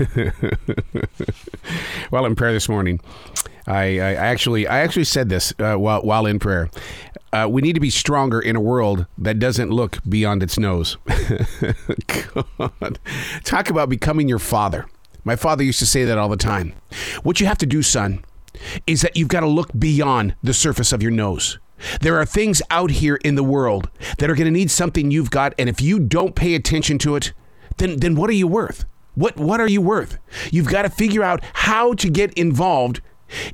while in prayer this morning, I, I actually I actually said this uh, while while in prayer. Uh, we need to be stronger in a world that doesn't look beyond its nose. God. Talk about becoming your father. My father used to say that all the time. What you have to do, son, is that you've got to look beyond the surface of your nose. There are things out here in the world that are going to need something you've got, and if you don't pay attention to it, then then what are you worth? What what are you worth? You've got to figure out how to get involved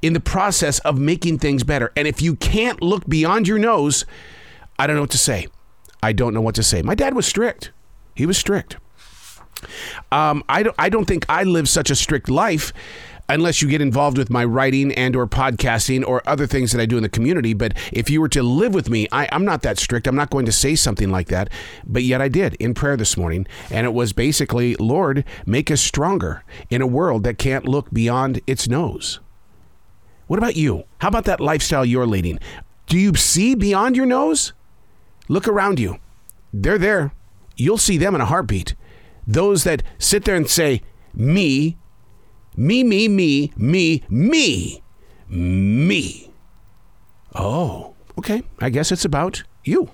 in the process of making things better. And if you can't look beyond your nose, I don't know what to say. I don't know what to say. My dad was strict. He was strict. Um, I don't. I don't think I live such a strict life unless you get involved with my writing and or podcasting or other things that I do in the community. But if you were to live with me, I, I'm not that strict. I'm not going to say something like that. But yet I did in prayer this morning. And it was basically, Lord, make us stronger in a world that can't look beyond its nose. What about you? How about that lifestyle you're leading? Do you see beyond your nose? Look around you. They're there. You'll see them in a heartbeat. Those that sit there and say, me, me, me, me, me, me, me. Oh, okay. I guess it's about you.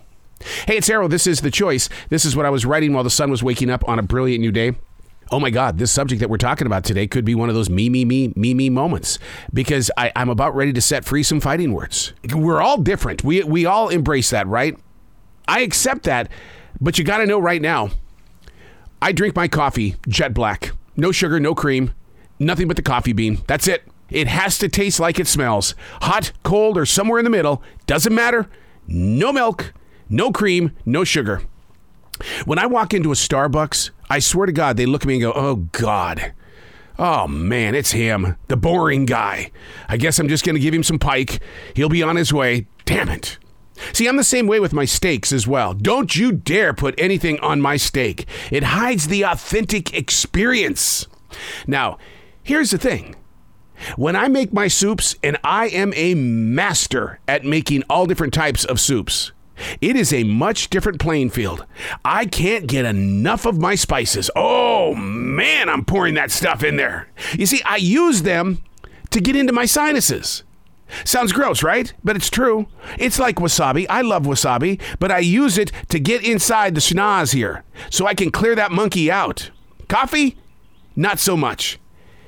Hey, it's Arroe. This is The Choice. This is what I was writing while the sun was waking up on a brilliant new day oh my God, this subject that we're talking about today could be one of those me, me, me, me, me moments because I, am about ready to set free some fighting words. We're all different. We, we all embrace that, right? I accept that, but you got to know right now, I drink my coffee jet black. No sugar, no cream, nothing but the coffee bean. That's it. It has to taste like it smells. Hot, cold, or somewhere in the middle. Doesn't matter. No milk, no cream, no sugar. When I walk into a Starbucks, I swear to God, they look at me and go, oh, God. Oh, man, it's him, the boring guy. I guess I'm just going to give him some pike. He'll be on his way. Damn it. See, I'm the same way with my steaks as well. Don't you dare put anything on my steak, it hides the authentic experience. Now, here's the thing. When I make my soups, and I am a master at making all different types of soups, it is a much different playing field. I can't get enough of my spices. Oh man, I'm pouring that stuff in there. You see, I use them to get into my sinuses. Sounds gross, right? But it's true. It's like wasabi. I love wasabi, but I use it to get inside the schnoz here so I can clear that monkey out. Coffee? Not so much.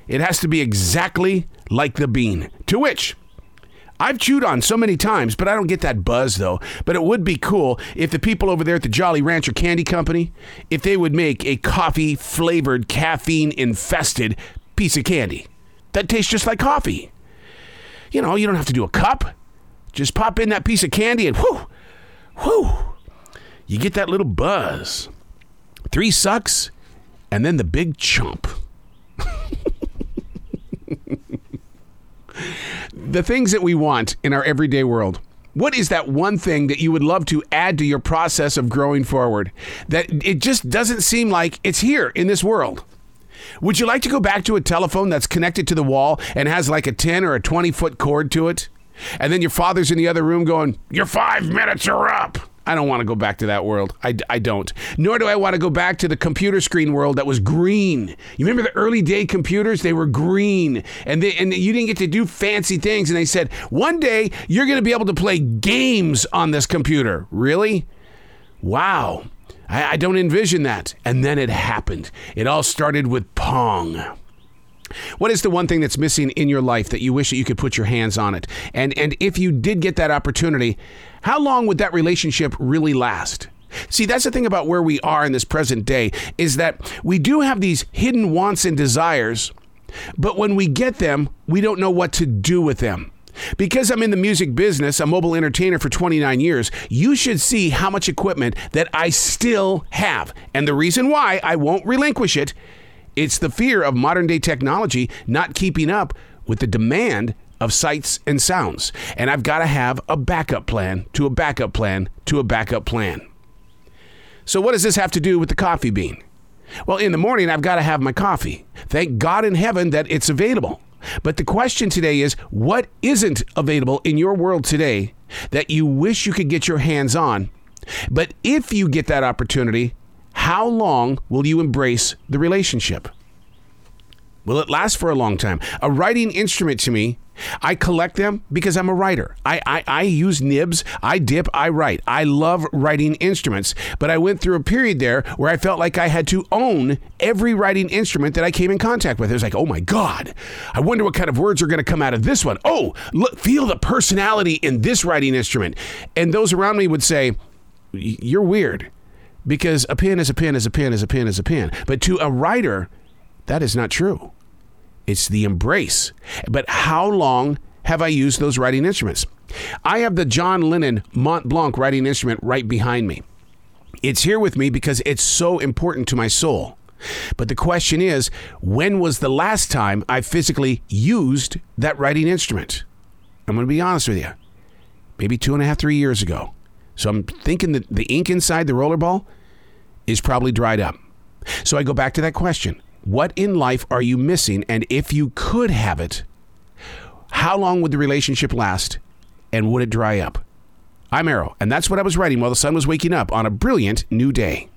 It has to be exactly like the bean. To which, I've chewed on so many times, but I don't get that buzz though. But it would be cool if the people over there at the Jolly Rancher Candy Company, if they would make a coffee flavored, caffeine infested piece of candy that tastes just like coffee. You know, you don't have to do a cup. Just pop in that piece of candy and whoo, whoo, you get that little buzz. Three sucks, and then the big chomp. The things that we want in our everyday world. What is that one thing that you would love to add to your process of growing forward that it just doesn't seem like it's here in this world? Would you like to go back to a telephone that's connected to the wall and has like a 10 or a 20 foot cord to it? And then your father's in the other room going, Your five minutes are up. I don't want to go back to that world. I, I don't. Nor do I want to go back to the computer screen world that was green. You remember the early day computers? They were green, and they, and you didn't get to do fancy things. And they said one day you're going to be able to play games on this computer. Really? Wow. I, I don't envision that. And then it happened. It all started with Pong. What is the one thing that's missing in your life that you wish that you could put your hands on it? And and if you did get that opportunity, how long would that relationship really last? See, that's the thing about where we are in this present day is that we do have these hidden wants and desires, but when we get them, we don't know what to do with them. Because I'm in the music business, a mobile entertainer for 29 years, you should see how much equipment that I still have. And the reason why I won't relinquish it it's the fear of modern day technology not keeping up with the demand of sights and sounds. And I've got to have a backup plan to a backup plan to a backup plan. So, what does this have to do with the coffee bean? Well, in the morning, I've got to have my coffee. Thank God in heaven that it's available. But the question today is what isn't available in your world today that you wish you could get your hands on? But if you get that opportunity, how long will you embrace the relationship? Will it last for a long time? A writing instrument to me, I collect them because I'm a writer. I, I, I use nibs, I dip, I write. I love writing instruments, but I went through a period there where I felt like I had to own every writing instrument that I came in contact with. It was like, oh my God, I wonder what kind of words are going to come out of this one. Oh, look, feel the personality in this writing instrument. And those around me would say, you're weird because a pen is a pen is a pen is a pen is a pen. But to a writer, that is not true. It's the embrace. But how long have I used those writing instruments? I have the John Lennon Mont Blanc writing instrument right behind me. It's here with me because it's so important to my soul. But the question is, when was the last time I physically used that writing instrument? I'm going to be honest with you. Maybe two and a half, three years ago. So I'm thinking that the ink inside the rollerball is probably dried up. So I go back to that question What in life are you missing? And if you could have it, how long would the relationship last? And would it dry up? I'm Arroe, and that's what I was writing while the sun was waking up on a brilliant new day.